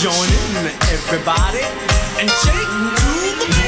Join in, everybody, and shake to the beat.